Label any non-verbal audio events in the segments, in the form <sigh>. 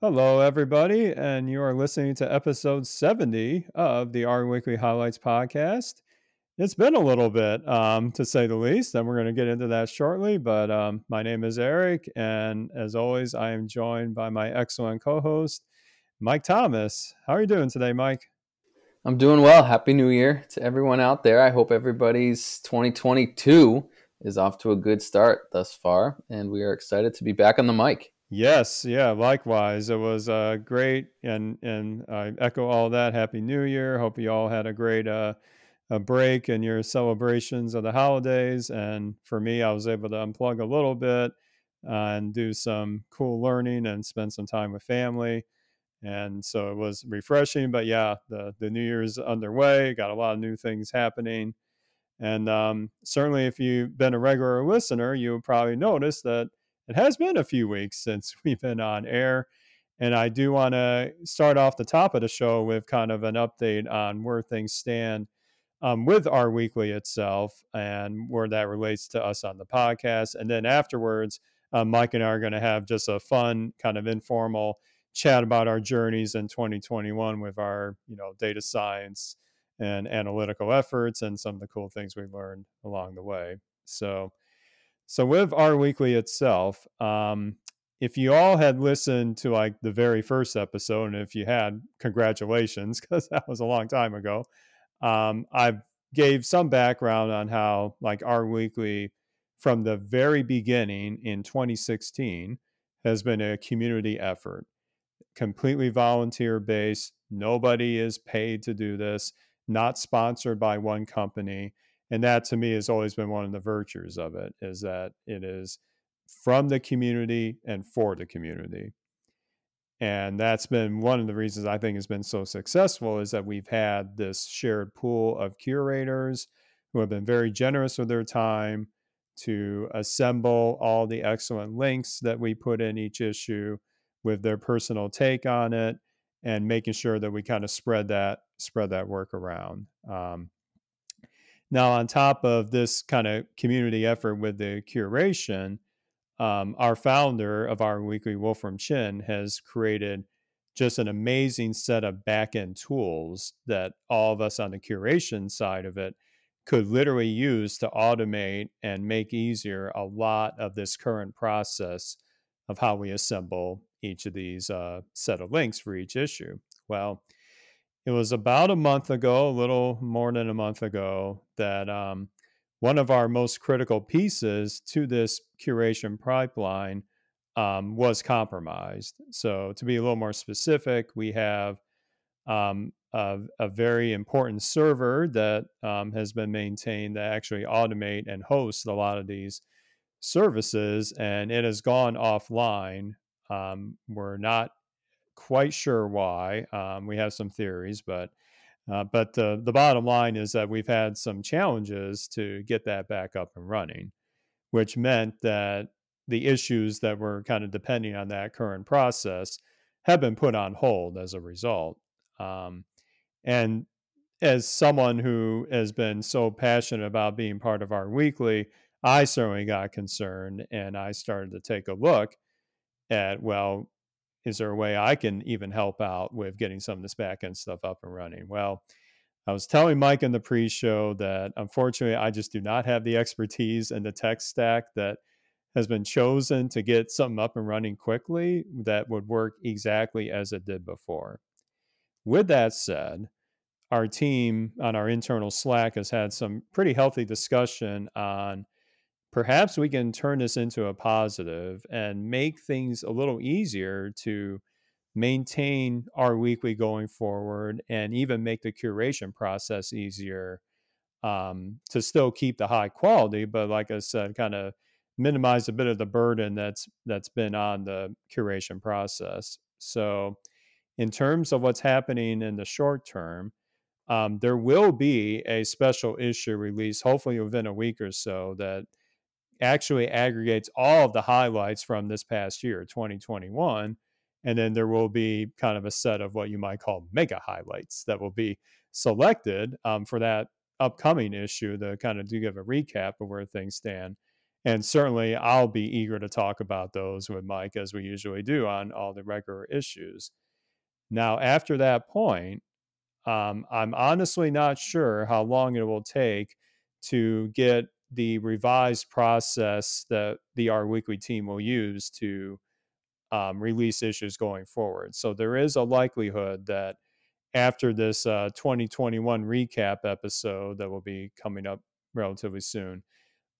Hello, everybody, and you are listening to episode 70 of the R Weekly Highlights podcast. It's been a little bit, um, to say the least, and we're going to get into that shortly. But um, my name is Eric, and as always, I am joined by my excellent co host, Mike Thomas. How are you doing today, Mike? I'm doing well. Happy New Year to everyone out there. I hope everybody's 2022 is off to a good start thus far, and we are excited to be back on the mic. Yes, yeah, likewise. It was uh, great, and and I echo all that. Happy New Year. Hope you all had a great uh, a break in your celebrations of the holidays. And for me, I was able to unplug a little bit uh, and do some cool learning and spend some time with family. And so it was refreshing. But yeah, the the New Year's underway. Got a lot of new things happening. And um, certainly, if you've been a regular listener, you probably noticed that it has been a few weeks since <laughs> we've been on air. And I do want to start off the top of the show with kind of an update on where things stand um, with R Weekly itself and where that relates to us on the podcast. And then afterwards, um, Mike and I are going to have just a fun, kind of informal chat about our journeys in 2021 with our, you know, data science and analytical efforts and some of the cool things we learned along the way. So, so with R Weekly itself, um, if you all had listened to like the very first episode, and if you had, congratulations, <laughs> because that was a long time ago. Um, I gave some background on how like R Weekly from the very beginning in 2016 has been a community effort, completely volunteer based. Nobody is paid to do this, not sponsored by one company and that to me has always been one of the virtues of it is that it is from the community and for the community. And that's been one of the reasons i think has been so successful is that we've had this shared pool of curators who have been very generous with their time to assemble all the excellent links that we put in each issue with their personal take on it and making sure that we kind of spread that spread that work around. Um, now, on top of this kind of community effort with the curation, um, our founder of R Weekly, Wolfram Qin, has created just an amazing set of backend tools that all of us on the curation side of it could literally use to automate and make easier a lot of this current process of how we assemble each of these uh, set of links for each issue. Well, it was about a month ago, a little more than a month ago, that um, one of our most critical pieces to this curation pipeline um, was compromised. So, to be a little more specific, we have um, a, a, very important server that um, has been maintained that actually automate and host a lot of these services, and it has gone offline. Um, we're not quite sure why. Um, we have some theories, but uh, but the the bottom line is that we've had some challenges to get that back up and running, which meant that the issues that were kind of depending on that current process have been put on hold as a result. Um, and as someone who has been so passionate about being part of R Weekly, I certainly got concerned and I started to take a look at well, is there a way I can even help out with getting some of this back end stuff up and running? Well, I was telling Mike in the pre show that unfortunately I just do not have the expertise and the tech stack that has been chosen to get something up and running quickly that would work exactly as it did before. With that said, our team on our internal Slack has had some pretty healthy discussion on perhaps we can turn this into a positive and make things a little easier to maintain our Weekly going forward and even make the curation process easier um, to still keep the high quality but like i said kind of minimize a bit of the burden that's that's been on the curation process. So in terms of what's happening in the short term um, there will be a special issue release hopefully within a week or so that actually aggregates all of the highlights from this past year, 2021. And then there will be kind of a set of what you might call mega highlights that will be selected um, for that upcoming issue to kind of do give a recap of where things stand. And certainly, I'll be eager to talk about those with Mike as we usually do on all the regular issues. Now, after that point, um, I'm honestly not sure how long it will take to get the revised process that the R Weekly team will use to um, release issues going forward. So there is a likelihood that after this uh, 2021 recap episode that will be coming up relatively soon,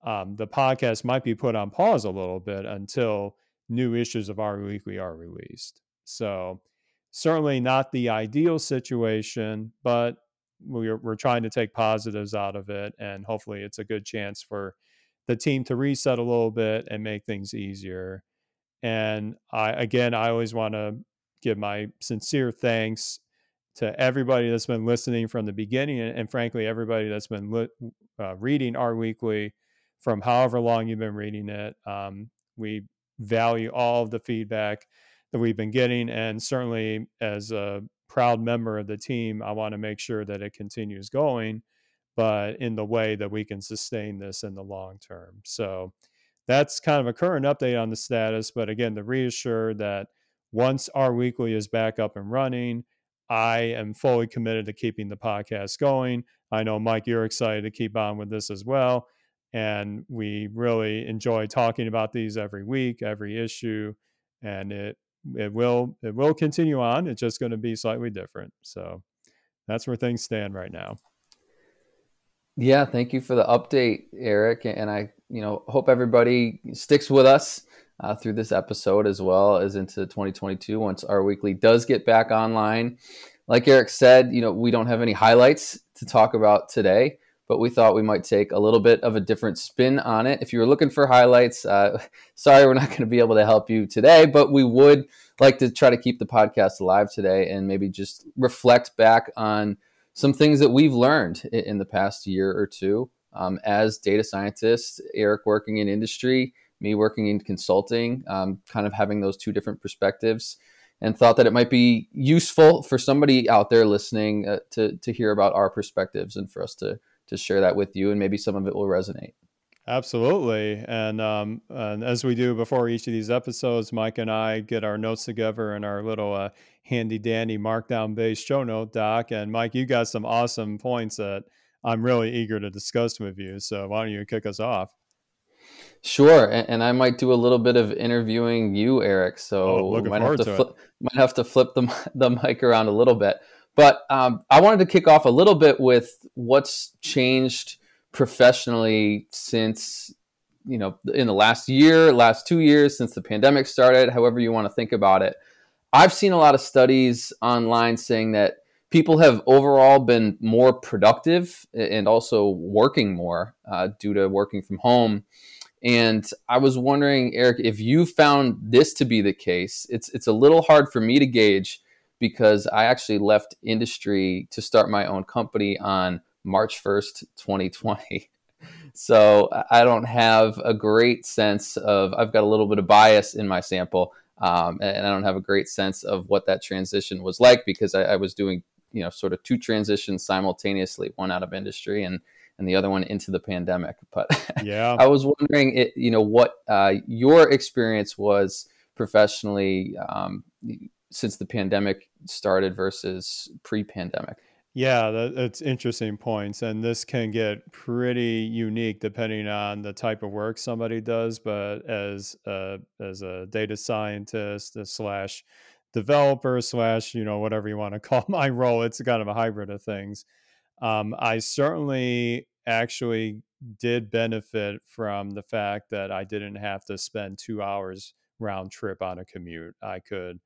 um, the podcast might be put on pause a little bit until new issues of R Weekly are released. So certainly not the ideal situation, but we're, we're trying to take positives out of it. And hopefully it's a good chance for the team to reset a little bit and make things easier. And I, again, I always want to give my sincere thanks to everybody that's been listening from the beginning and, and frankly, everybody that's been li- uh, reading R Weekly from however long you've been reading it. Um, we value all of the feedback that we've been getting. And certainly, as a proud member of the team, I want to make sure that it continues going, but in the way that we can sustain this in the long term. So that's kind of a current update on the status. But again, to reassure that once R Weekly is back up and running, I am fully committed to keeping the podcast going. I know, Mike, you're excited to keep on with this as well. And we really enjoy talking about these every week, every issue. And it it will it will continue on. It's just going to be slightly different. So that's where things stand right now. Yeah, thank you for the update, Eric. And I, you know, hope everybody sticks with us uh, through this episode as well as into 2022 once R Weekly does get back online. Like Eric said, you know, we don't have any highlights to talk about today but we thought we might take a little bit of a different spin on it. If you were looking for highlights, uh, <laughs> sorry, we're not going to be able to help you today, but we would like to try to keep the podcast alive today and maybe just reflect back on some things that we've learned in the past year or two um, as data scientists, Eric working in industry, me working in consulting, um, kind of having those two different perspectives and thought that it might be useful for somebody out there listening uh, to, to hear about our perspectives and for us to to share that with you, and maybe some of it will resonate. Absolutely. And, um, and as we do before each of these episodes, Mike and I get our notes together in our little uh, handy dandy markdown based show note doc. And Mike, you got some awesome points that I'm really eager to discuss with you. So why don't you kick us off? Sure, and, and I might do a little bit of interviewing you, Eric. So oh, might have to, to flip, might have to flip the the mic around a little bit. But um, I wanted to kick off a little bit with what's changed professionally since you know in the last year, last two years since the pandemic started. However you want to think about it, I've seen a lot of studies online saying that people have overall been more productive and also working more uh, due to working from home. And I was wondering, Eric, if you found this to be the case. It's it's a little hard for me to gauge because I actually left industry to start my own company on March 1st, 2020. <laughs> So I don't have a great sense of, I've got a little bit of bias in my sample. Um, and I don't have a great sense of what that transition was like because I, I, was doing, you know, sort of two transitions simultaneously, one out of industry and and the other one into the pandemic. <laughs> But yeah, I was wondering, it, you know, what uh, your experience was professionally um, since the pandemic started versus pre-pandemic. Yeah, that, that's interesting points, and this can get pretty unique depending on the type of work somebody does. But as a, as a data scientist slash developer slash you know whatever you want to <laughs> call my role, it's kind of a hybrid of things. Um, I certainly actually did benefit from the fact that I didn't have to spend two hours round trip on a commute. I could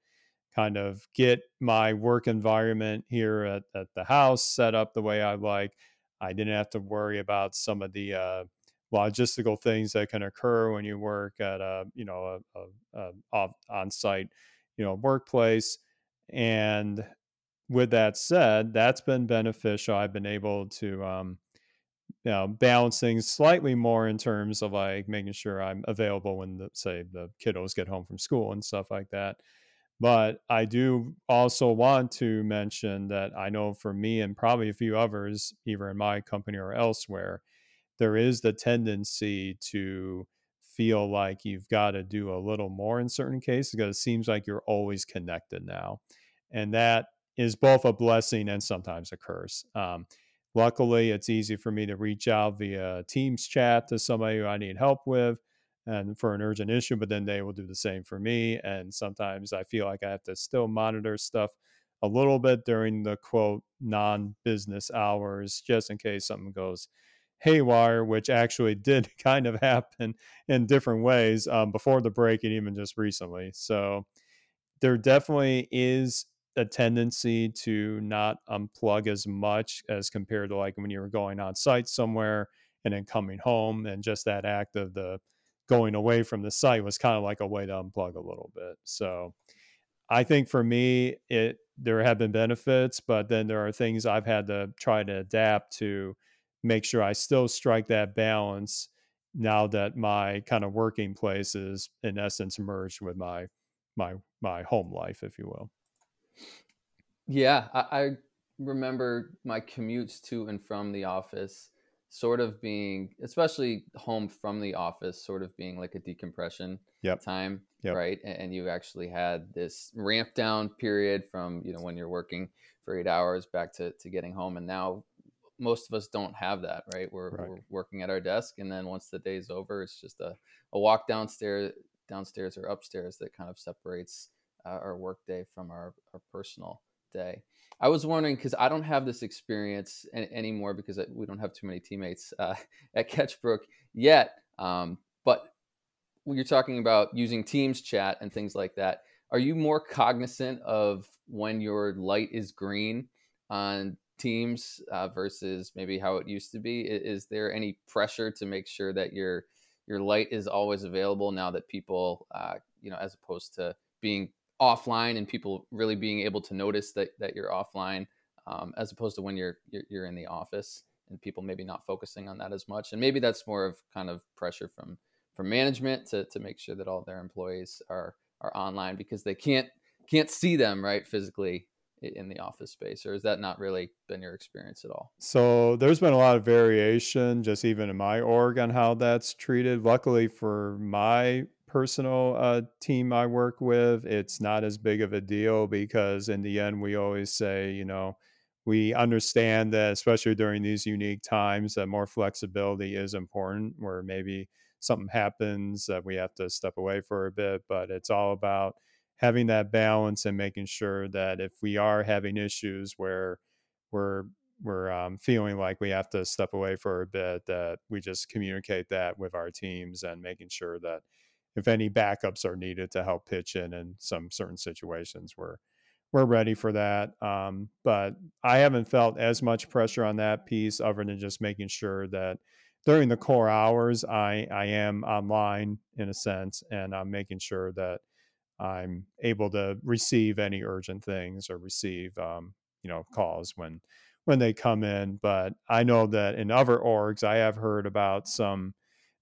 kind of get my work environment here at, at the house set up the way I like. I didn't have to worry about some of the uh, logistical things that can occur when you work at a you know a, a, a on-site you know workplace. And with that said, that's been beneficial. I've been able to um, you know balance things slightly more in terms of like making sure I'm available when the say the kiddos get home from school and stuff like that. But I do also want to mention that I know for me and probably a few others, either in my company or elsewhere, there is the tendency to feel like you've got to do a little more in certain cases because it seems like you're always connected now. And that is both a blessing and sometimes a curse. Um, luckily, it's easy for me to reach out via Teams chat to somebody who I need help with and for an urgent issue, but then they will do the same for me. And sometimes I feel like I have to still monitor stuff a little bit during the quote non business hours just in case something goes haywire, which actually <laughs> did kind of happen in different ways um, before the break and even just recently. So there definitely is a tendency to not unplug as much as compared to like when you were going on site somewhere and then coming home and just that act of the going away from the site was kind of like a way to unplug a little bit. So I think for me it there have been benefits, but then there are things I've had to try to adapt to make sure I still strike that balance now that my kind of working place is in essence merged with my my my home life, if you will. Yeah, I, I remember my commutes to and from the office sort of being, especially home from the office, sort of being like a decompression yep. time, yep. right? And, and, you actually had this ramp down period from you know when you're working for eight hours back to to getting home, and now most of us don't have that, right? We're, right. we're working at our desk, and then once the day's over, it's just a, a walk downstairs, downstairs or upstairs that kind of separates uh, our work day from our, our personal day. I was wondering because I don't have this experience any, anymore because we don't have too many teammates uh, <laughs> at Ketchbrook yet. Um, but you're talking about using Teams chat and things like that, are you more cognizant of when your light is green on Teams uh, versus maybe how it used to be? Is, is there any pressure to make sure that your your light is always available now that people, uh, you know, as opposed to being offline and people really being able to notice that, that you're offline um, as opposed to when you're, you're, you're in the office and people maybe not focusing on that as much. And maybe that's more of kind of pressure from from management to, to make sure that all their employees are are online because they can't can't see them right physically in the office space. Or has that not really been your experience at all? So there's been a lot of variation just even in my org on how that's treated. Luckily for my personal uh, team I work with, it's not as big of a deal because in the end, we always say, you know, we understand that, especially during these unique times, that more flexibility is important. Where maybe something happens that we have to step away for a bit, but it's all about having that balance and making sure that if we are having issues where we're we're um, feeling like we have to step away for a bit, that we just communicate that with our teams and making sure that if any backups are needed to help pitch in in some certain situations, we're we're ready for that. Um, but I haven't felt as much pressure on that piece, other than just making sure that during the core hours, I I am online in a sense, and I'm making sure that I'm able to receive any urgent things or receive um, you know calls when when they come in. But I know that in other orgs, I have heard about some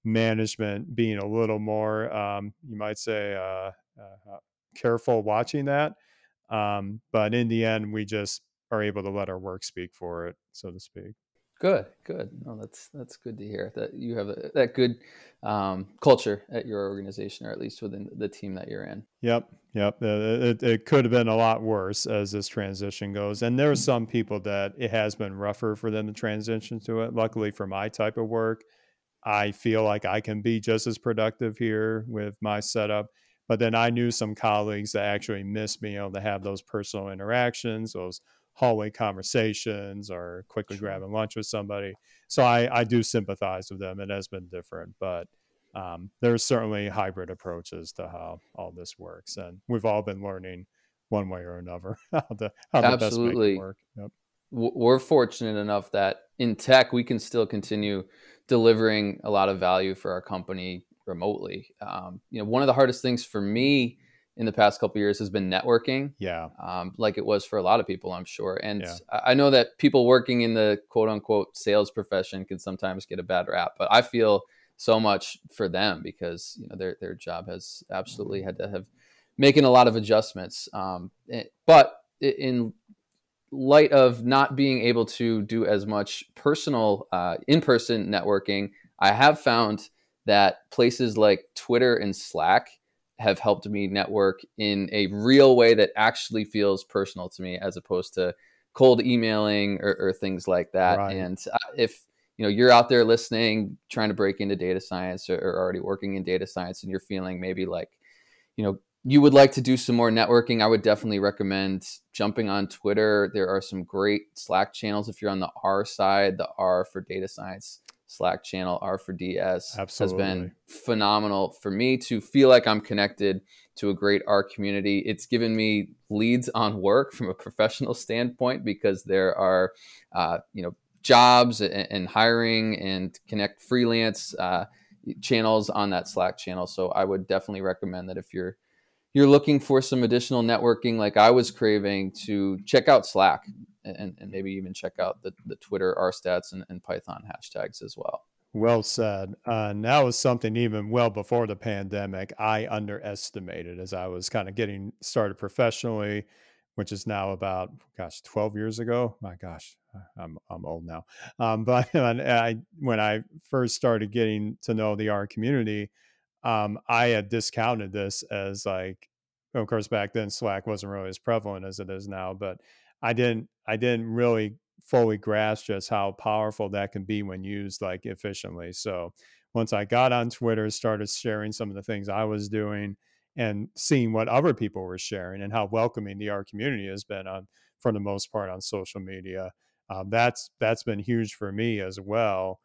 management being a little more, um, you might say, uh, uh, careful watching that. Um, but in the end, we just are able to let our work speak for it, so to speak. Good, good. No, that's that's good to hear that you have a, that good um, culture at your organization, or at least within the team that you're in. Yep, yep. Uh, it, it could have been a lot worse as this transition goes, and there are some people that it has been rougher for them to transition to it. Luckily, for my type of work, I feel like I can be just as productive here with my setup. But then I knew some colleagues that actually miss being able to have those personal interactions, those hallway conversations, or quickly grabbing lunch with somebody. So I, I do sympathize with them. It has been different, but um, there's certainly hybrid approaches to how all this works, and we've all been learning one way or another <laughs> how to how to best make it work. Yep. We're fortunate enough that in tech we can still continue delivering a lot of value for our company remotely. Um, you know, one of the hardest things for me in the past couple years has been networking. Yeah. Um, like it was for a lot of people, I'm sure. And yeah. I know that people working in the quote unquote sales profession can sometimes get a bad rap, but I feel so much for them because you know their their job has absolutely had to have making a lot of adjustments. Um, eh, but in light of not being able to do as much personal uh, in-person networking, I have found that places like Twitter and Slack have helped me network in a real way that actually feels personal to me as opposed to cold emailing or, or things like that. Right. And uh, if you know you're out there listening, trying to break into data science or, or already working in data science, and you're feeling maybe like you know you would like to do some more networking, I would definitely recommend jumping on Twitter. There are some great Slack channels if you're on the R side, the R for data science Slack channel, R for DS, Absolutely. has been phenomenal for me to feel like I'm connected to a great R community. It's given me leads on work from a professional standpoint because there are, uh, you know, jobs and, and, hiring and connect freelance uh, channels on that Slack channel. So I would definitely recommend that if you're you're looking for some additional networking like I was craving to check out Slack and, and maybe even check out the, the Twitter R stats and, and Python hashtags as well. Well said. Uh, and that was something even well before the pandemic I underestimated as I was kind of getting started professionally, which is now about gosh, 12 years ago. My gosh, I'm I'm old now. Um, <laughs> but I when I first started getting to know the R community, um, I had discounted this as like, of course, back then Slack wasn't really as prevalent as it is now, but I didn't I didn't really fully grasp just how powerful that can be when used like efficiently. So once I got on Twitter, started sharing some of the things I was doing and seeing what other people were sharing and how welcoming the R community has been on for the most part on social media. Um, that's that's been huge for me as well.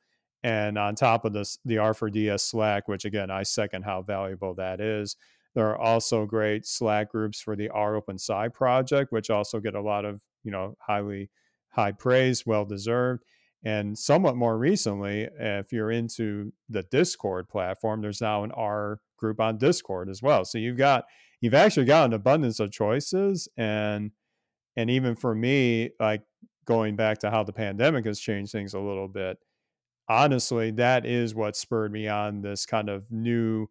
And on top of this, the R4DS Slack, which again, I second how valuable that is. There are also great Slack groups for the R Open Sci project, which also get a lot of, you know, highly high praise, well deserved. And somewhat more recently, if you're into the Discord platform, there's now an R group on Discord as well. So you've got you've actually got an abundance of choices and and even for me, like going back to how the pandemic has changed things a little bit, honestly, that is what spurred me on this kind of new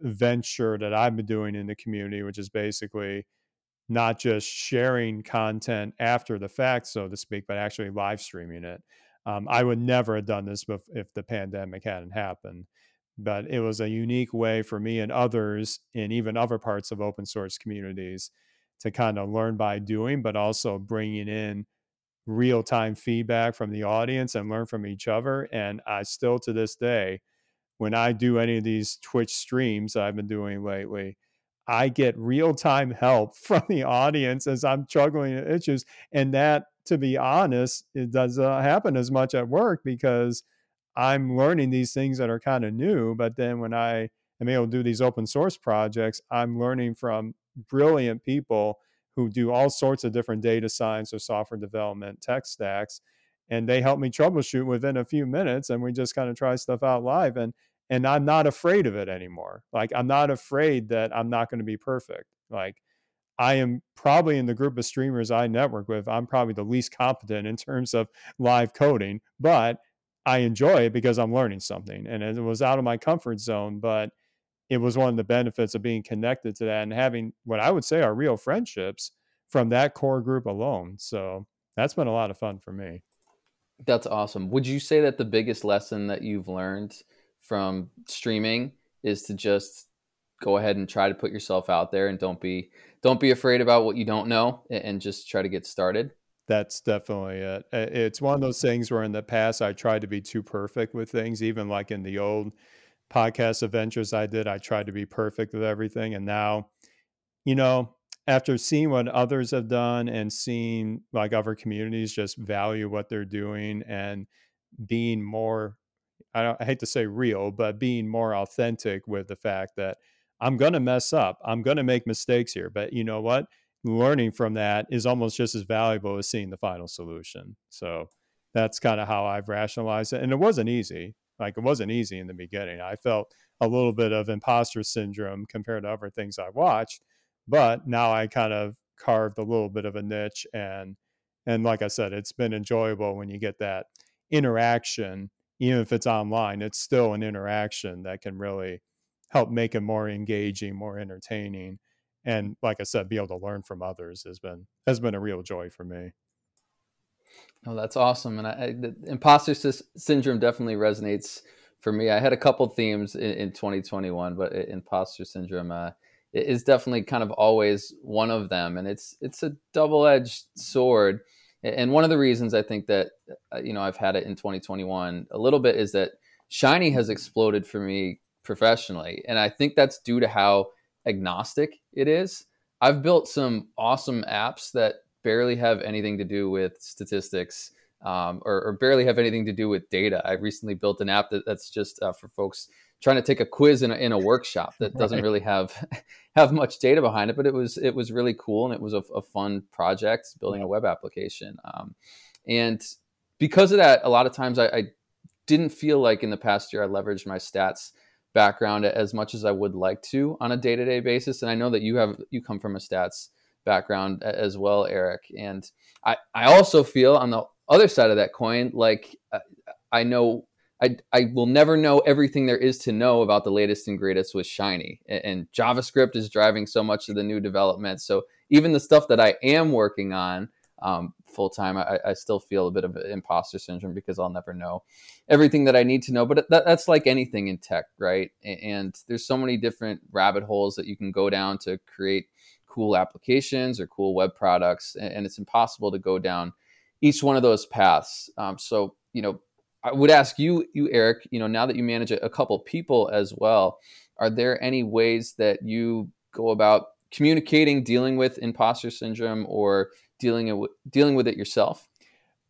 venture that I've been doing in the community, which is basically not just sharing content after the fact, so to speak, but actually live streaming it. Um, I would never have done this if the pandemic hadn't happened. But it was a unique way for me and others in even other parts of open source communities to kind of learn by doing, but also bringing in real time feedback from the audience and learn from each other. And I still to this day, when I do any of these Twitch streams I've been doing lately, I get real time help <laughs> from the audience as I'm struggling with issues. And that, to be honest, it doesn't happen as much at work because I'm learning these things that are kind of new. But then when I am able to do these open source projects, I'm learning from brilliant people who do all sorts of different data science or software development tech stacks and they help me troubleshoot within a few minutes and we just kind of try stuff out live and and I'm not afraid of it anymore. Like I'm not afraid that I'm not going to be perfect. Like I am probably in the group of streamers I network with I'm probably the least competent in terms of live coding but I enjoy it because I'm learning something and it was out of my comfort zone but it was one of the benefits of being connected to that and having what I would say are real friendships from that core group alone. So that's been a lot of fun for me. That's awesome. Would you say that the biggest lesson that you've learned from streaming is to just go ahead and try to put yourself out there and don't be don't be afraid about what you don't know and just try to get started? That's definitely it. It's one of those things where in the past I tried to be too perfect with things, even like in the old podcast adventures I did, I tried to be perfect with everything. And now, you know, after seeing what others have done and seeing like other communities just value what they're doing and being more, I, I hate to say real, but being more authentic with the fact that I'm going to mess up, I'm going to make mistakes here. But you know what? Learning from that is almost just as valuable as seeing the final solution. So that's kind of how I've rationalized it. And it wasn't easy. Like it wasn't easy in the beginning. I felt a little bit of imposter syndrome compared to other things I watched, but now I kind of carved a little bit of a niche and and like I said, it's been enjoyable when you get that interaction, even if it's online, it's still an interaction that can really help make it more engaging, more entertaining. And like I said, be able to learn from others has been has been a real joy for me. Oh, that's awesome. And I, I, the imposter sy- syndrome definitely resonates for me. I had a couple themes in, in 2021, but imposter syndrome uh, is definitely kind of always one of them, and it's it's a double edged sword. And one of the reasons I think that uh, you know I've had it in 2021 a little bit is that Shiny has exploded for me professionally, and I think that's due to how agnostic it is. I've built some awesome apps that barely have anything to do with statistics um, or, or, barely have anything to do with data. I recently built an app that, that's just uh, for folks trying to take a quiz in a, in a workshop that doesn't really have <laughs> have much data behind it, but it was it was really cool and it was a, a fun project building a web application. Um, and because of that, a lot of times I, I didn't feel like in the past year I leveraged my stats background as much as I would like to on a day to day basis. And I know that you have you come from a stats background as well, Eric. And I, I also feel on the other side of that coin, like uh, I know I, I will never know everything there is to know about the latest and greatest with Shiny. And, and JavaScript is driving so much of the new development. So even the stuff that I am working on um, full time, I, I, still feel a bit of imposter syndrome because I'll never know everything that I need to know. But that, that's like anything in tech, right? And there's so many different rabbit holes that you can go down to create cool applications or cool web products, and it's impossible to go down each one of those paths. Um, so, you know, I would ask you, you Eric, you know, now that you manage a, a couple people as well, are there any ways that you go about communicating, dealing with imposter syndrome, or dealing it dealing with it yourself?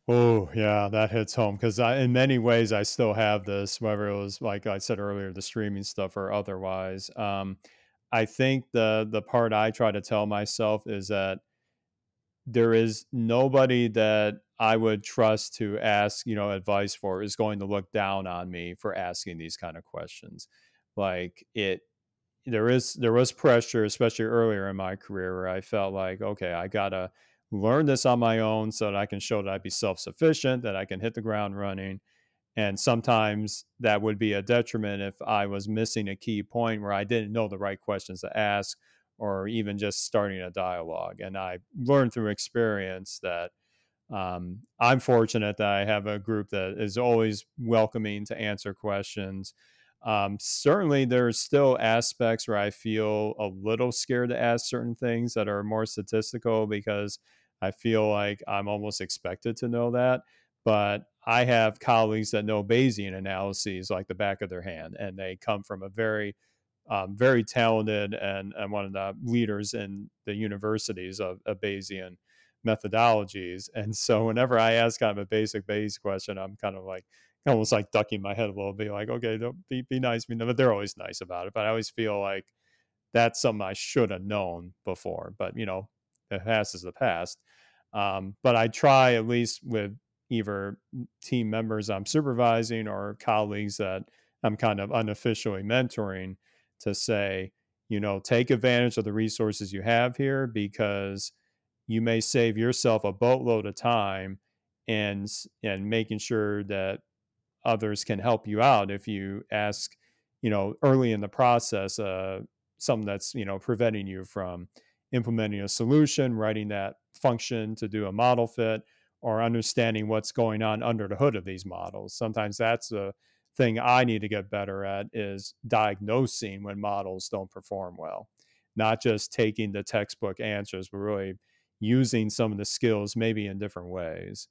Oh yeah, that hits home because in many ways I still have this, whether it was like I said earlier, the streaming stuff or otherwise. Um, I think the the part I try to tell myself is that there is nobody that I would trust to ask, you know, advice for is going to look down on me for asking these kind of questions. Like it there is there was pressure, especially earlier in my career, where I felt like, okay, I gotta learn this on my own so that I can show that I'd be self sufficient, that I can hit the ground running. And sometimes that would be a detriment if I was missing a key point where I didn't know the right questions to ask or even just starting a dialogue. And I learned through experience that um, I'm fortunate that I have a group that is always welcoming to answer questions. Um, certainly, there's still aspects where I feel a little scared to ask certain things that are more statistical because I feel like I'm almost expected to know that. But I have colleagues that know Bayesian analyses like the back of their hand, and they come from a very, um, very talented and, and one of the leaders in the universities of, of Bayesian methodologies. And so whenever I ask kind of a basic Bayes question, I'm kind of like almost like ducking my head a little bit, like, okay, don't be, be nice. But they're always nice about it. But I always feel like that's something I should have known before. But you know, the past is the past. Um, but I try at least with either team members I'm supervising or colleagues that I'm kind of unofficially mentoring to say, you know, take advantage of the resources you have here because you may save yourself a boatload of time and and making sure that others can help you out if you ask you know early in the process uh, something that's you know preventing you from implementing a solution writing that function to do a model fit or understanding what's going on under the hood of these models sometimes that's a thing i need to get better at is diagnosing when models don't perform well not just taking the textbook answers but really using some of the skills maybe in different ways.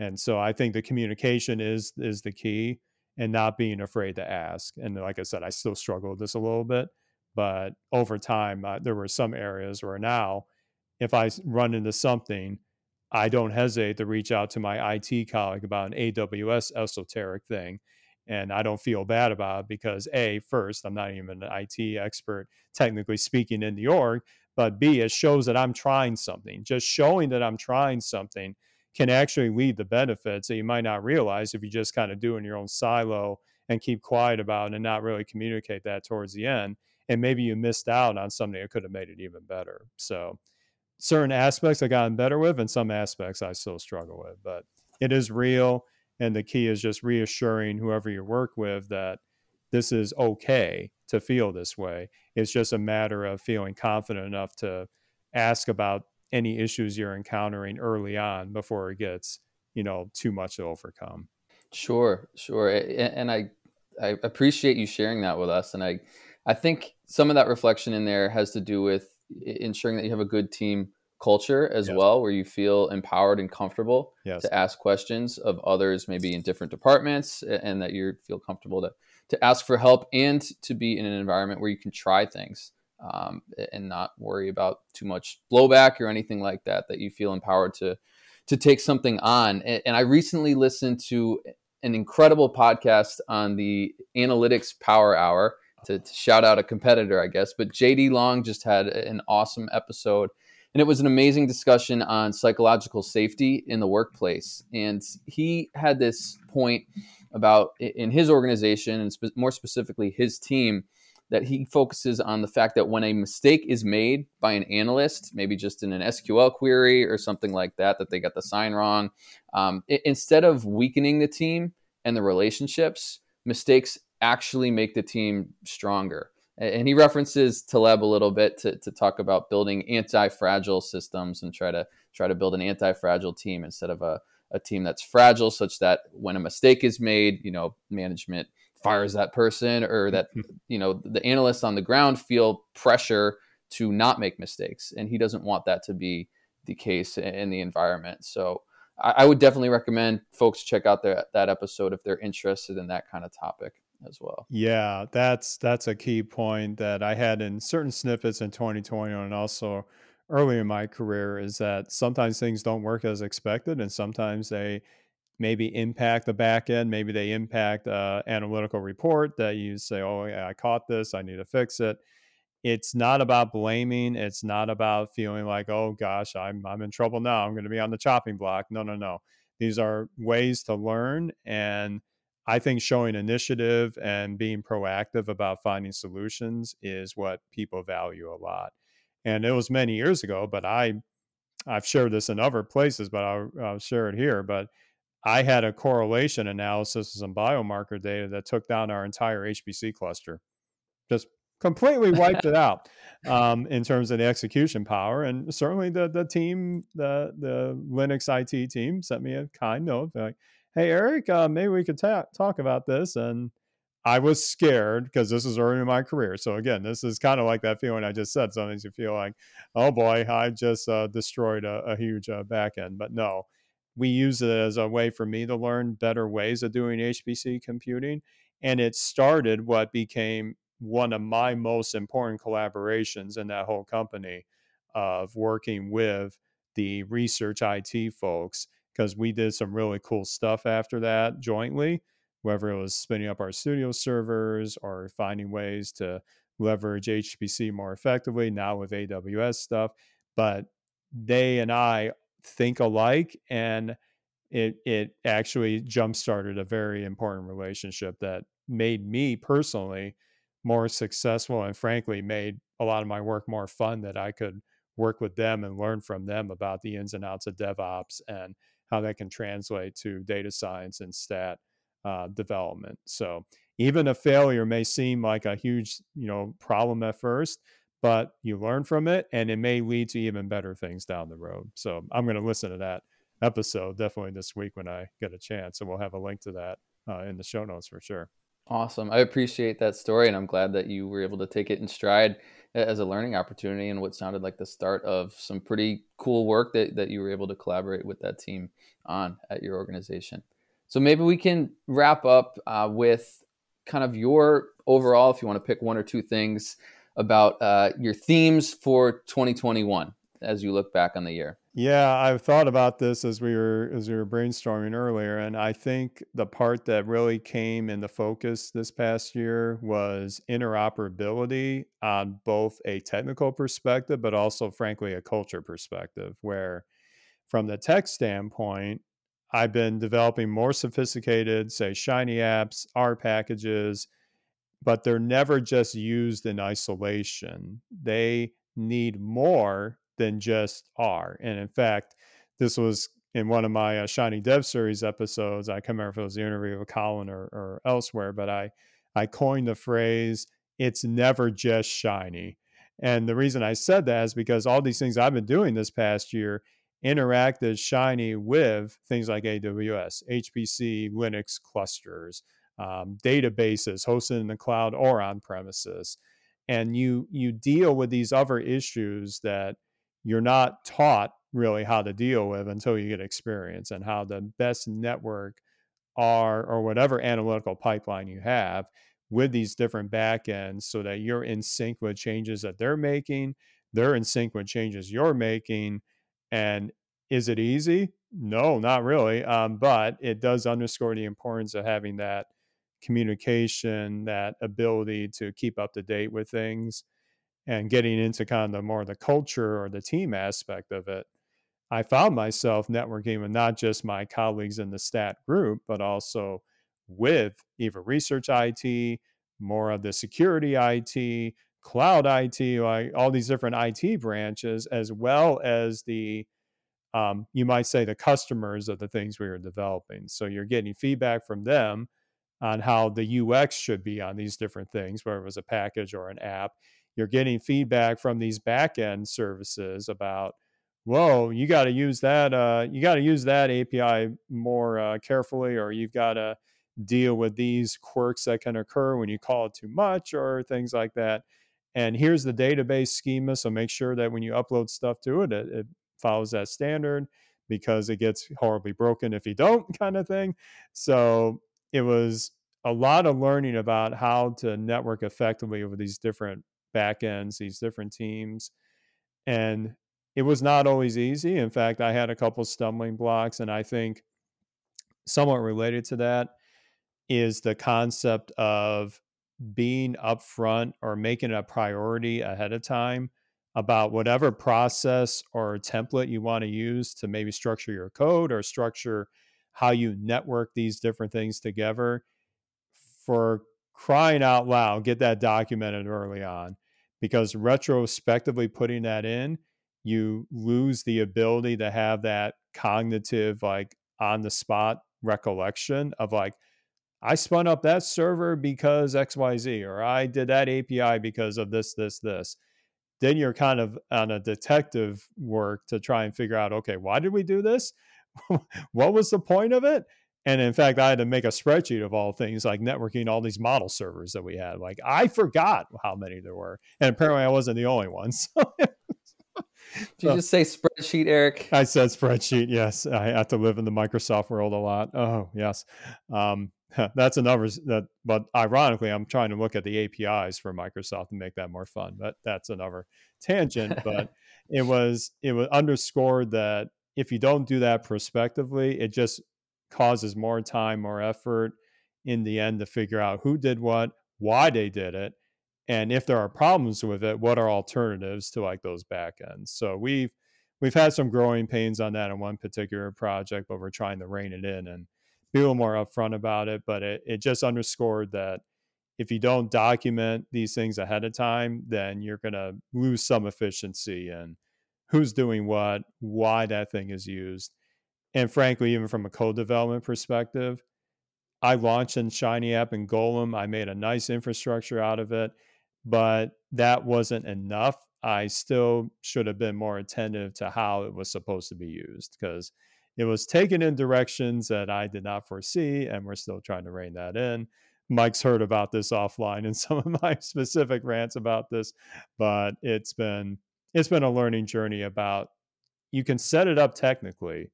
And so I think the communication is is the key and not being afraid to ask. And like I said, I still struggle with this a little bit, but over time uh, there were some areas where now if I run into something, I don't hesitate to reach out to my IT colleague about an AWS esoteric thing. And I don't feel bad about it because A, first, I'm not even an IT expert, technically speaking, in the org, but B, it shows that I'm trying something. Just showing that I'm trying something can actually lead to benefits that you might not realize if you just kind of do in your own silo and keep quiet about it and not really communicate that towards the end. And maybe you missed out on something that could have made it even better. So, certain aspects I've gotten better with, and some aspects I still struggle with. But it is real. And the key is just reassuring whoever you work with that this is okay to feel this way. It's just a matter of feeling confident enough to ask about any issues you're encountering early on before it gets, you know, too much to overcome. Sure, sure. And I I appreciate you sharing that with us, and I I think some of that reflection in there has to do with ensuring that you have a good team culture as yes. well, where you feel empowered and comfortable yes. to ask questions of others, maybe in different departments, and that you feel comfortable to to ask for help and to be in an environment where you can try things um, and not worry about too much blowback or anything like that. That you feel empowered to to take something on. And, and I recently listened to an incredible podcast on the Analytics Power Hour. To, to shout out a competitor, I guess, but JD Long just had an awesome episode and it was an amazing discussion on psychological safety in the workplace. And he had this point about in his organization and spe- more specifically his team that he focuses on the fact that when a mistake is made by an analyst, maybe just in an SQL query or something like that, that they got the sign wrong, um, it, instead of weakening the team and the relationships, mistakes actually make the team stronger. And he references Taleb a little bit to, to talk about building anti-fragile systems and try to try to build an anti-fragile team instead of a, a team that's fragile such that when a mistake is made you know management fires that person or <laughs> that you know the analysts on the ground feel pressure to not make mistakes. And he doesn't want that to be the case in the environment. So I, I would definitely recommend folks check out their, that episode if they're interested in that kind of topic as well. Yeah, that's that's a key point that I had in certain snippets in 2020 and also early in my career is that sometimes things don't work as expected and sometimes they maybe impact the back end. Maybe they impact uh, analytical report that you say oh yeah, i caught this i need to fix it. It's not about blaming it's not about feeling like oh gosh i'm, I'm in trouble now i'm going to be on the chopping block. No no no. These are ways to learn and I think showing initiative and being proactive about finding solutions is what people value a lot. And it was many years ago, but I, I've shared this in other places, but I'll, I'll share it here. But I had a correlation analysis of some biomarker data that took down our entire HPC cluster, just completely wiped it <laughs> out um, in terms of the execution power. And certainly the the team, the the Linux IT team, sent me a kind note like, hey eric uh, maybe we could ta- talk about this and i was scared because this is early in my career so again this is kind of like that feeling i just said sometimes you feel like oh boy i just uh, destroyed a, a huge uh, back end but no we use it as a way for me to learn better ways of doing hpc computing and it started what became one of my most important collaborations in that whole company of working with the research it folks because we did some really cool stuff after that jointly, whether it was spinning up RStudio servers or finding ways to leverage HPC more effectively now with AWS stuff. But they and I think alike and it it actually jump started a very important relationship that made me personally more successful and frankly made a lot of my work more fun that I could work with them and learn from them about the ins and outs of DevOps and how that can translate to data science and stat uh, development. So even a failure may seem like a huge, you know, problem at first, but you learn from it, and it may lead to even better things down the road. So I'm going to listen to that episode definitely this week when I get a chance, and we'll have a link to that uh, in the show notes for sure. Awesome. I appreciate that story, and I'm glad that you were able to take it in stride as a learning opportunity and what sounded like the start of some pretty cool work that, that you were able to collaborate with that team on at your organization. So maybe we can wrap up uh, with kind of your overall, if you want to pick one or two things about uh, your themes for 2021 as you look back on the year. Yeah, I've thought about this as we were as we were brainstorming earlier, and I think the part that really came into focus this past year was interoperability on both a technical perspective, but also, frankly, a culture perspective. Where, from the tech standpoint, I've been developing more sophisticated, say, Shiny apps, R packages, but they're never just used in isolation. They need more than just R. And in fact, this was in one of my uh, Shiny Dev Series episodes. I can't remember if it was the interview with Colin or, or elsewhere, but I, I coined the phrase, it's never just Shiny. And the reason I said that is because all these things I've been doing this past year interact as Shiny with things like AWS, HPC, Linux clusters, um, databases hosted in the cloud or on premises and you you deal with these other issues that you're not taught really how to deal with until you get experience and how the best network are or whatever analytical pipeline you have with these different backends so that you're in sync with changes that they're making they're in sync with changes you're making and is it easy? No not really um, but it does underscore the importance of having that communication, that ability to keep up to date with things, and getting into kind of the more the culture or the team aspect of it. I found myself networking with not just my colleagues in the stat group, but also with either research IT, more of the security IT, cloud IT, like all these different IT branches, as well as the um, you might say the customers of the things we were developing. So you're getting feedback from them on how the UX should be on these different things, whether it was a package or an app. You're getting feedback from these backend services about, whoa, you got to use that. Uh, you got to use that API more uh, carefully, or you've got to deal with these quirks that can occur when you call it too much, or things like that. And here's the database schema. So make sure that when you upload stuff to it, it, it follows that standard because it gets horribly broken if you don't, <laughs> kind of thing. So it was a lot of learning about how to network effectively with these different backends, these different teams. And it was not always easy. In fact, I had a couple stumbling blocks, and I think somewhat related to that is the concept of being upfront or making a priority ahead of time about whatever process or template you want to use to maybe structure your code or structure how you network these different things together for crying out loud get that documented early on because retrospectively putting that in you lose the ability to have that cognitive like on the spot recollection of like I spun up that server because XYZ or I did that API because of this this this then you're kind of on a detective work to try and figure out okay why did we do this <laughs> what was the point of it? And in fact, I had to make a spreadsheet of all things like networking all these model servers that we had. Like I forgot how many there were. And apparently I wasn't the only one. <laughs> So Did you just say spreadsheet, Eric? I said spreadsheet. Yes, I have to live in the Microsoft world a lot. Oh, yes, um, <laughs> that's another. That, but ironically, I'm trying to look at the APIs for Microsoft and make that more fun. But that's another tangent. <laughs> But it was it was underscored that if you don't do that prospectively, it just causes more time, more effort in the end to figure out who did what, why they did it, and if there are problems with it, what are alternatives to like those backends. So we've we've had some growing pains on that in one particular project, but we're trying to rein it in and be a little more upfront about it. But it, it just underscored that if you don't document these things ahead of time, then you're going to lose some efficiency and who's doing what, why that thing is used. And frankly, even from a code development perspective, I launched in Shiny App and Golem. I made a nice infrastructure out of it, but that wasn't enough. I still should have been more attentive to how it was supposed to be used because it was taken in directions that I did not foresee, and we're still trying to rein that in. Mike's heard about this offline in <laughs> some of my specific rants about this, but it's been it's been a learning journey about you can set it up technically,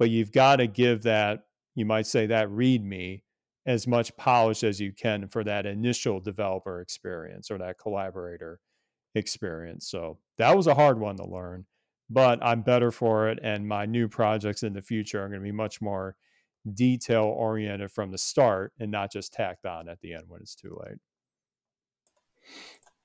but you've got to give that, you might say, that README as much polish as you can for that initial developer experience or that collaborator experience. So that was a hard one to learn, but I'm better for it. And my new projects in the future are going to be much more detail oriented from the start and not just tacked on at the end when it's too late.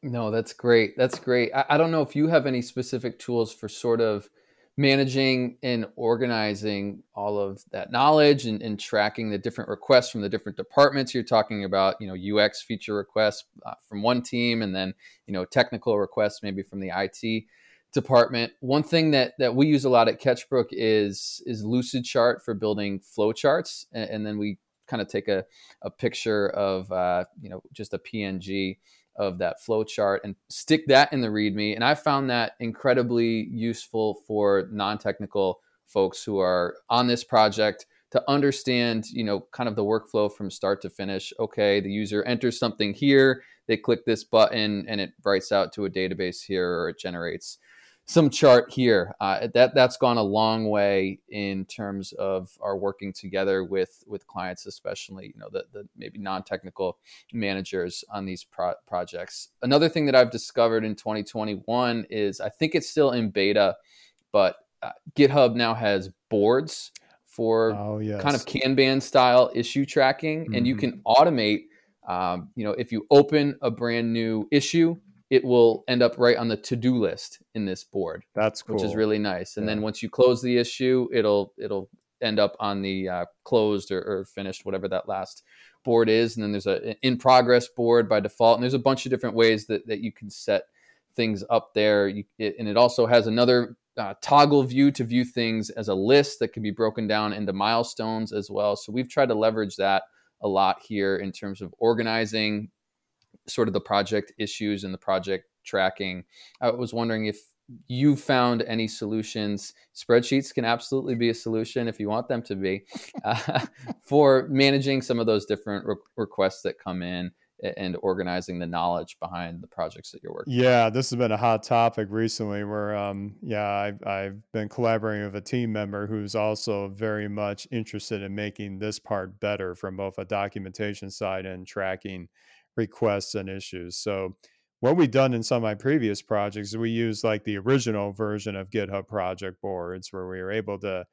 No, that's great. That's great. I, I, don't know if you have any specific tools for sort of managing and organizing all of that knowledge and, and tracking the different requests from the different departments. You're talking about, you know, UX feature requests uh, from one team, and then you know technical requests maybe from the IT department. One thing that that we use a lot at Ketchbrook is is Lucidchart for building flowcharts, and, and then we kind of take a, a picture of uh, you know just a PNG of that flow chart and stick that in the README. And I found that incredibly useful for non technical folks who are on this project to understand, you know, kind of the workflow from start to finish. Okay, the user enters something here, they click this button, and it writes out to a database here, or it generates some chart here. Uh, that that's gone a long way in terms of our working together with with clients, especially you know the the maybe non technical managers on these pro- projects. Another thing that I've discovered in 2021 is I think it's still in beta, but uh, GitHub now has boards for Oh, yes. kind of Kanban style issue tracking, and you Mhm. can automate. Um, you know, if you open a brand new issue, it will end up right on the to do list in this board, That's cool. which is really nice. And then once you close the issue, it'll it'll end up on the uh, closed or, or finished, whatever that last board is. And then there's a an in progress board by default, and there's a bunch of different ways that that you can set things up there. You, it, and it also has another uh, toggle view to view things as a list that can be broken down into milestones as well. So we've tried to leverage that a lot here in terms of organizing sort of the project issues and the project tracking. I was wondering if you found any solutions. Spreadsheets can absolutely be a solution if you want them to be uh, <laughs> for managing some of those different re- requests that come in and organizing the knowledge behind the projects that you're working. Yeah, this has been a hot topic recently where, um, yeah, I've, I've been collaborating with a team member who's also very much interested in making this part better from both a documentation side and tracking requests and issues. So, what we've done in some of my previous projects is we use like the original version of GitHub project boards where we were able to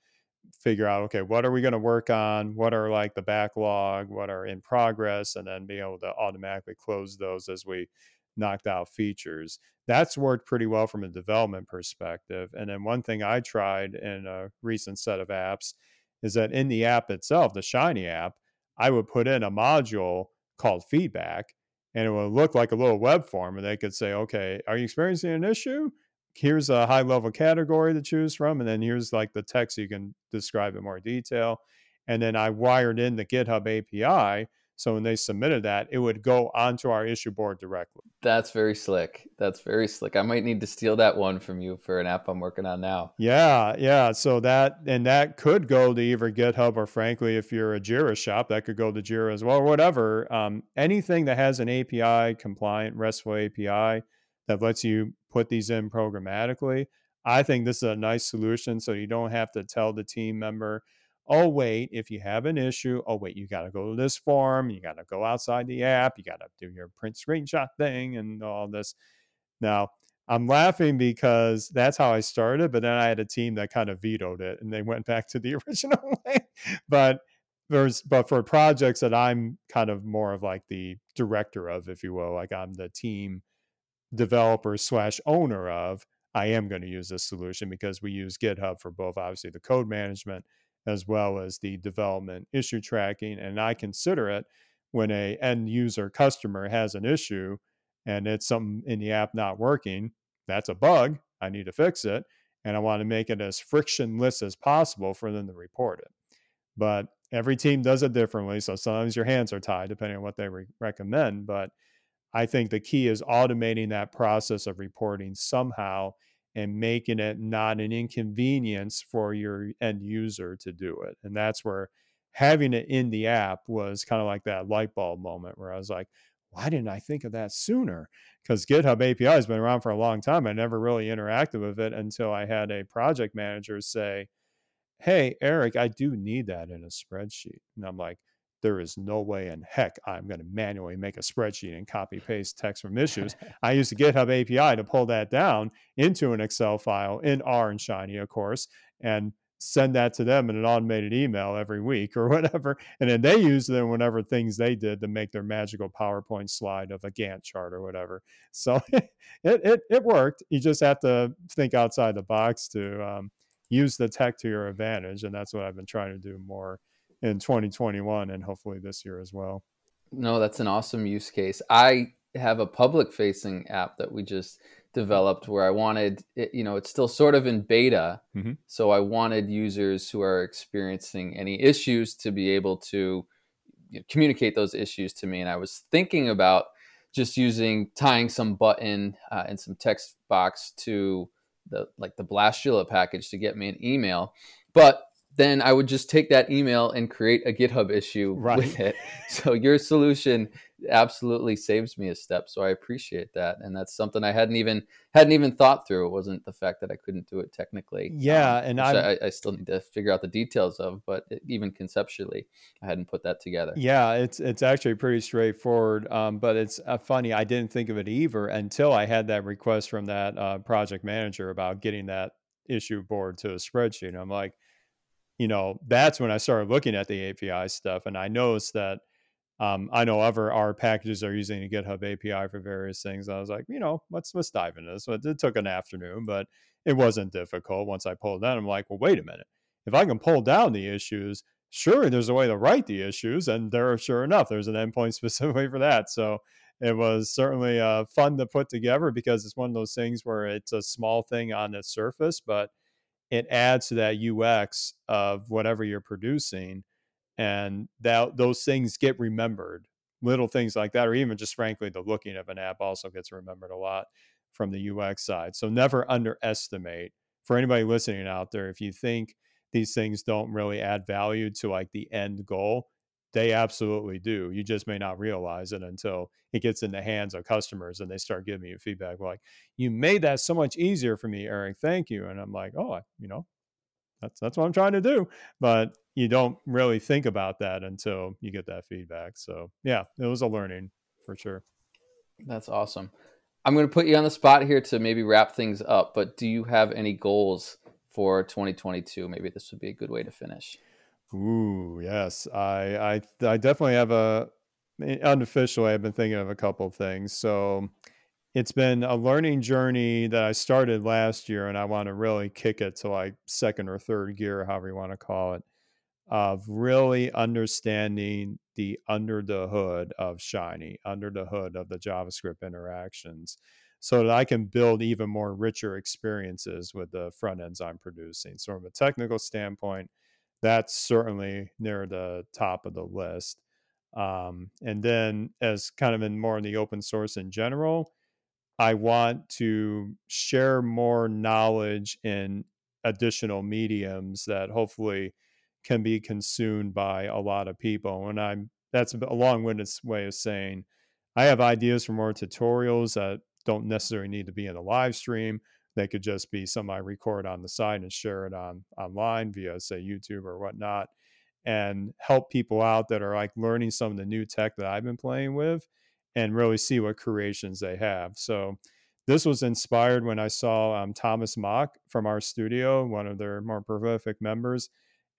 figure out okay what are we going to work on? What are like the backlog? What are in progress? and then be able to automatically close those as we knocked out features. That's worked pretty well from a development perspective. And then one thing i tried in a recent set of apps is that in the app itself the shiny app i would put in a module called feedback and it would look like a little web form and they could say okay are you experiencing an issue? Here's a high level category to choose from and then here's like the text you can describe in more detail. And then i wired in the github api so when they submitted that it would go onto our issue board directly That's very slick. That's very slick. I might need to steal that one from you for an app I'm working on now. yeah yeah so that and that could go to either github or frankly if you're a jira shop that could go to jira as well or whatever um, anything that has an api compliant restful api that lets you put these in programmatically. I think this is a nice solution so you don't have to tell the team member, oh, wait, if you have an issue, oh, wait, you got to go to this form, you got to go outside the app, you got to do your print screenshot thing and all this. Now, I'm laughing because that's how I started, but then I had a team that kind of vetoed it and they went back to the <laughs> original way. But there's but for projects that I'm kind of more of like the director of, if you will, like I'm the team developer slash owner of, I am going to use this solution because we use GitHub for both obviously the code management as well as the development issue tracking. And I consider it when a end user customer has an issue and it's something in the app not working, that's a bug. I need to fix it. And I want to make it as frictionless as possible for them to report it. But every team does it differently. So sometimes your hands are tied depending on what they re- recommend. But I think the key is automating that process of reporting somehow and making it not an inconvenience for your end user to do it. And that's where having it in the app was kind of like that light bulb moment where I was like, why didn't I think of that sooner? Because GitHub API has been around for a long time. I never really interacted with it until I had a project manager say, Hey, Eric, I do need that in a spreadsheet. And I'm like, there is no way in heck I'm going to manually make a spreadsheet and copy paste text from issues. <laughs> I use the GitHub API to pull that down into an Excel file in R and Shiny, of course, and send that to them in an automated email every week or <laughs> whatever. And then they use them whenever things they did to make their magical PowerPoint slide of a Gantt chart or whatever. So <laughs> it, it, it worked. You just have to think outside the box to um, use the tech to your advantage. And that's what I've been trying to do more in 2021 and hopefully this year as well. No, that's an awesome use case. I have a public facing app that we just developed where I wanted, it, you know, it's still sort of in beta. Mhm. So I wanted users who are experiencing any issues to be able to you know, communicate those issues to me. And I was thinking about just using tying some button uh, and some text box to the like the Blastula package to get me an email. But then I would just take that email and create a GitHub issue Right. with it. <laughs> So your solution absolutely saves me a step. So I appreciate that, and that's something I hadn't even hadn't even thought through. It wasn't the fact that I couldn't do it technically. Yeah, um, and I, I still need to figure out the details of, but it- even conceptually, I hadn't put that together. Yeah, it's it's actually pretty straightforward. Um, but it's uh, funny. I didn't think of it either until I had that request from that uh, project manager about getting that issue board to a spreadsheet. I'm like, you know, that's when I started looking at the API stuff, and I noticed that um, I know other R packages are using a GitHub API for various things. I was like, you know, let's let's dive into this. It took an afternoon, but it wasn't difficult. Once I pulled down, I'm like, well, wait a minute. If I can pull down the issues, sure, there's a way to write the issues, and there, are sure enough, there's an endpoint <laughs> specifically for that. So it was certainly uh, fun to put together because it's one of those things where it's a small thing on the surface, but it adds to that UX of whatever you're producing, and that those things get remembered. Little things like that, or even just frankly, the looking of an app also gets remembered a lot from the UX side. So never underestimate for anybody listening out there. If you think these things don't really add value to like the end goal, they absolutely do. You just may not realize it until it gets in the hands of customers and they start giving you feedback like, "You made that so much easier for me, Eric. Thank you." And I'm like, "Oh, I, you know, that's that's what I'm trying to do." But you don't really think about that until you get that feedback. So yeah, it was a learning for sure. That's awesome. I'm going to put you on the spot here to maybe wrap things up, but do you have any goals for 2022? Maybe this would be a good way to finish. Ooh, yes. I I I definitely have a eh, unofficially I've been thinking of a couple of things. So it's been a learning journey that I started last year and I want to really kick it to like second or third gear, however you want to call it, of really understanding the under the hood of Shiny, under the hood of the JavaScript interactions, so that I can build even more richer experiences with the front ends I'm producing. So from a technical standpoint, that's certainly near the top of the list. Um, and then, as kind of in more in the open source in general, I want to share more knowledge in additional mediums that hopefully can be consumed by a lot of people. And I'm that's a long-winded way of saying I have ideas for more tutorials that don't necessarily need to be in a live stream. They could just be some I record on the side and share it on online via say YouTube or whatnot and help people out that are like learning some of the new tech that I've been playing with and really see what creations they have. So this was inspired when I saw um, Thomas Mock from RStudio, one of their more prolific members,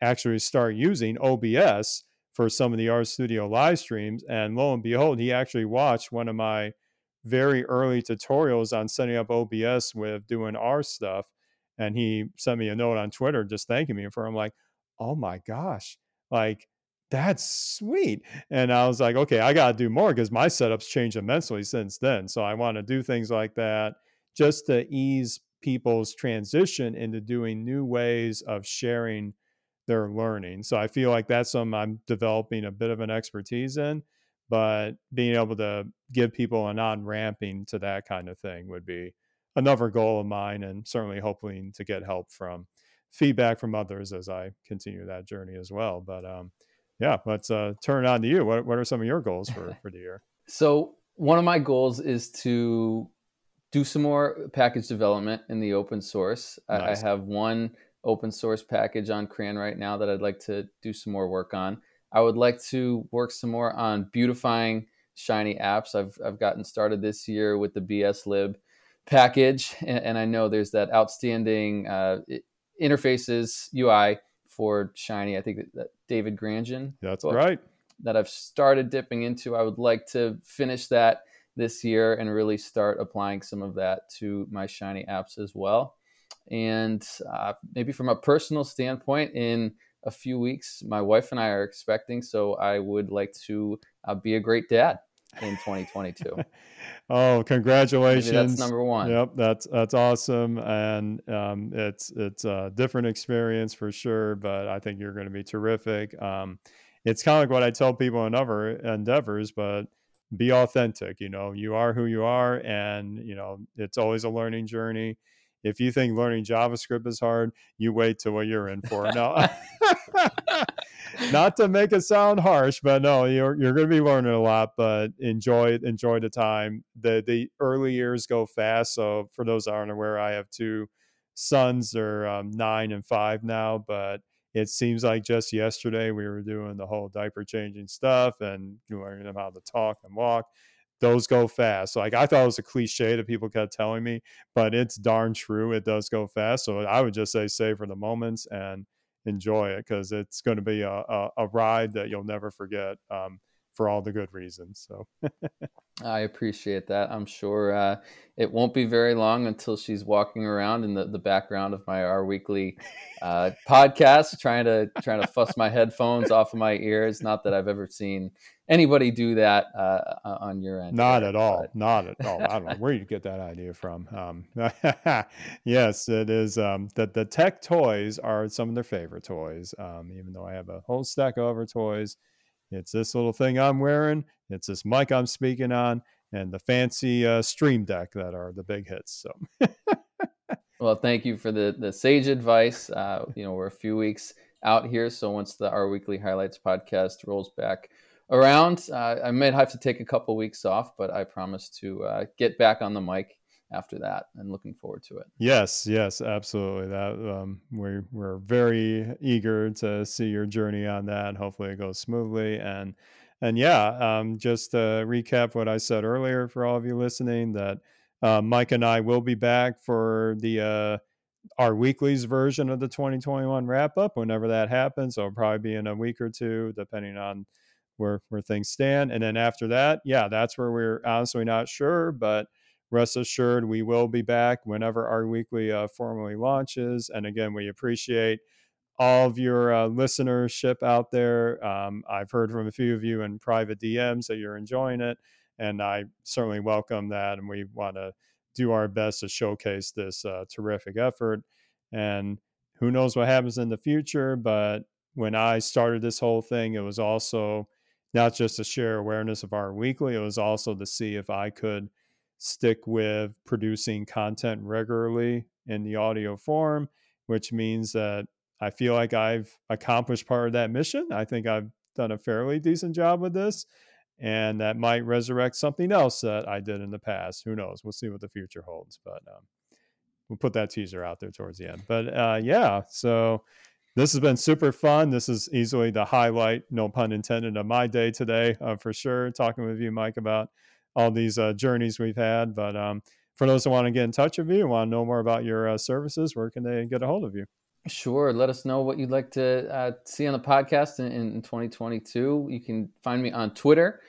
actually start using OBS for some of the RStudio live streams. And lo and behold, he actually watched one of my very early tutorials on setting up OBS with doing our stuff. And he sent me a note on Twitter just thanking me for. I'm like, oh my gosh, like that's sweet. And I was like, okay, I got to do more because my setup's changed immensely since then. So I want to do things like that just to ease people's transition into doing new ways of sharing their learning. So I feel like that's something I'm developing a bit of an expertise in, but being able to give people an on ramping to that kind of thing would be another goal of mine and certainly hoping to get help from feedback from others as I continue that journey as well. But um, yeah, let's uh, turn it on to you. What, what are some of your goals for, <laughs> for the year? So one of my goals is to do some more package development in the open source. Nice. I, I have one open source package on CRAN right now that I'd like to do some more work on. I would like to work some more on beautifying Shiny apps. I've, I've gotten started this year with the BSLib package, <laughs> and, and I know there's that outstanding uh, interfaces UI for Shiny. I think that, that David Granjon. That's book right. That I've started dipping into. I would like to finish that this year and really start applying some of that to my Shiny apps as well. And uh, maybe from a personal standpoint, in a few weeks, my wife and I are expecting, so I would like to uh, be a great dad in 2022. <laughs> oh, congratulations! Maybe that's number one. Yep, that's that's awesome, and um, it's it's a different experience for sure. But I think you're going to be terrific. Um, it's kind of like what I tell people in other endeavors, but be authentic. You know, you are who you are, and you know it's always a learning journey. If you think learning JavaScript is hard, you wait till what you're in for. No, <laughs> <laughs> not to make it sound harsh, but no, you're you're going to be learning a lot. But enjoy enjoy the time. the The early years go fast. So for those that aren't aware, I have two sons. They're um, nine and five now, but it seems like just yesterday we were doing the whole diaper changing stuff and learning them how to talk and walk those go fast. So like I thought it was a cliche that people kept telling me, but it's darn true. It does go fast. So I would just say savor the moments and enjoy it because it's going to be a, a, a, ride that you'll never forget um, for all the good reasons. So I appreciate that. I'm sure uh, it won't be very long until she's walking around in the, the background of my R Weekly uh, podcast, trying to trying to fuss my headphones off of my ears. Not that I've ever seen anybody do that uh, on your end. Not at all. But... <laughs> Not at all. I don't know where you get that idea from. Um, <laughs> yes, it is. Um, the the tech toys are some of their favorite toys. Um, even though I have a whole stack of other toys, it's this little thing I'm wearing. It's this mic I'm speaking on, and the fancy uh, Stream Deck that are the big hits. So. well, thank you for the the sage advice. Uh, you know, we're a few weeks out here, so once the R Weekly highlights podcast rolls back around. Uh, I might have to take a couple weeks off, but I promise to uh, get back on the mic after that and looking forward to it. Yes, yes, absolutely. That um, we we're very eager to see your journey on that. Hopefully, it goes smoothly. And and yeah, um, just to recap what I said earlier for all of you listening, that uh, Mike and I will be back for the uh, R Weekly's version of the 2021 wrap up whenever that happens. So it'll probably be in a week or two, depending on where where things stand. And then after that, yeah, that's where we're honestly not sure, but rest assured we will be back whenever R Weekly uh, formally launches. And again, we appreciate all of your uh, listenership out there. Um, I've heard from a few of you in private DMs that you're enjoying it, and I certainly welcome that. And we want to do our best to showcase this uh, terrific effort. And who knows what happens in the future, but when I started this whole thing, it was also not just to share awareness of R Weekly, it was also to see if I could stick with producing content regularly in the audio form, which means that I feel like I've accomplished part of that mission. I think I've done a fairly decent job with this, and that might resurrect something else that I did in the past. Who knows? We'll see what the future holds, but um, we'll put that teaser out there towards the end. But uh, yeah, so this has been super fun. This is easily the highlight, no pun intended, of my day today, uh, for sure. Talking with you, Mike, about all these uh, journeys we've had. But um, for those who want to get in touch with you want to know more about your uh, services, where can they get a hold of you? Sure. Let us know what you'd like to uh, see on the podcast in, in 2022. You can find me on Twitter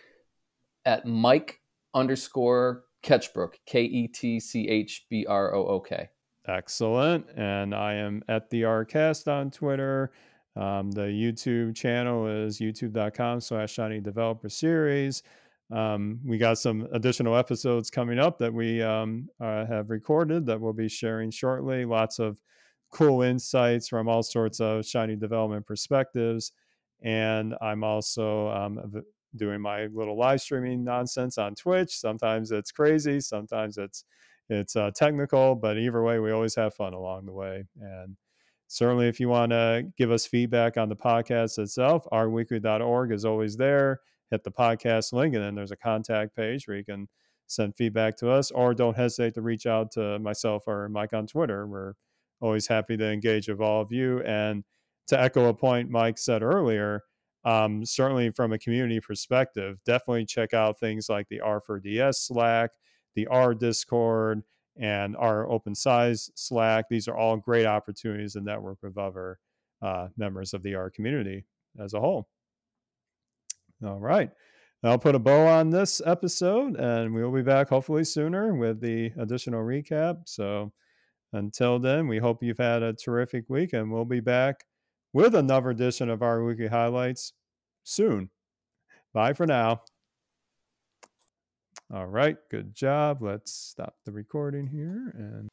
at Mike underscore Ketchbrook, K E T C H B R O O K. Excellent. And I am at the Rcast on Twitter. Um, the YouTube channel is youtube.com slash shiny developer series. Um, we got some additional episodes coming up that we um, uh, have recorded that we'll be sharing shortly. Lots of cool insights from all sorts of shiny development perspectives. And I'm also um, doing my little live streaming nonsense on Twitch. Sometimes it's crazy, sometimes it's it's uh, technical, but either way, we always have fun along the way. And certainly, if you want to give us feedback on the podcast itself, rweekly.org is always there. Hit the podcast link, and then there's a contact page where you can send feedback to us, or don't hesitate to reach out to myself or Mike on Twitter. We're always happy to engage with all of you. And to echo a point Mike said earlier, um, certainly from a community perspective, definitely check out things like the R4DS Slack the R Discord, and rOpenSci Slack. These are all great opportunities to network with other uh, members of the R community as a whole. All right. I'll put a bow on this episode and we'll be back hopefully sooner with the additional recap. So until then, we hope you've had a terrific week and we'll be back with another edition of R Weekly highlights soon. Bye for now. All right, good job. Let's stop the recording here and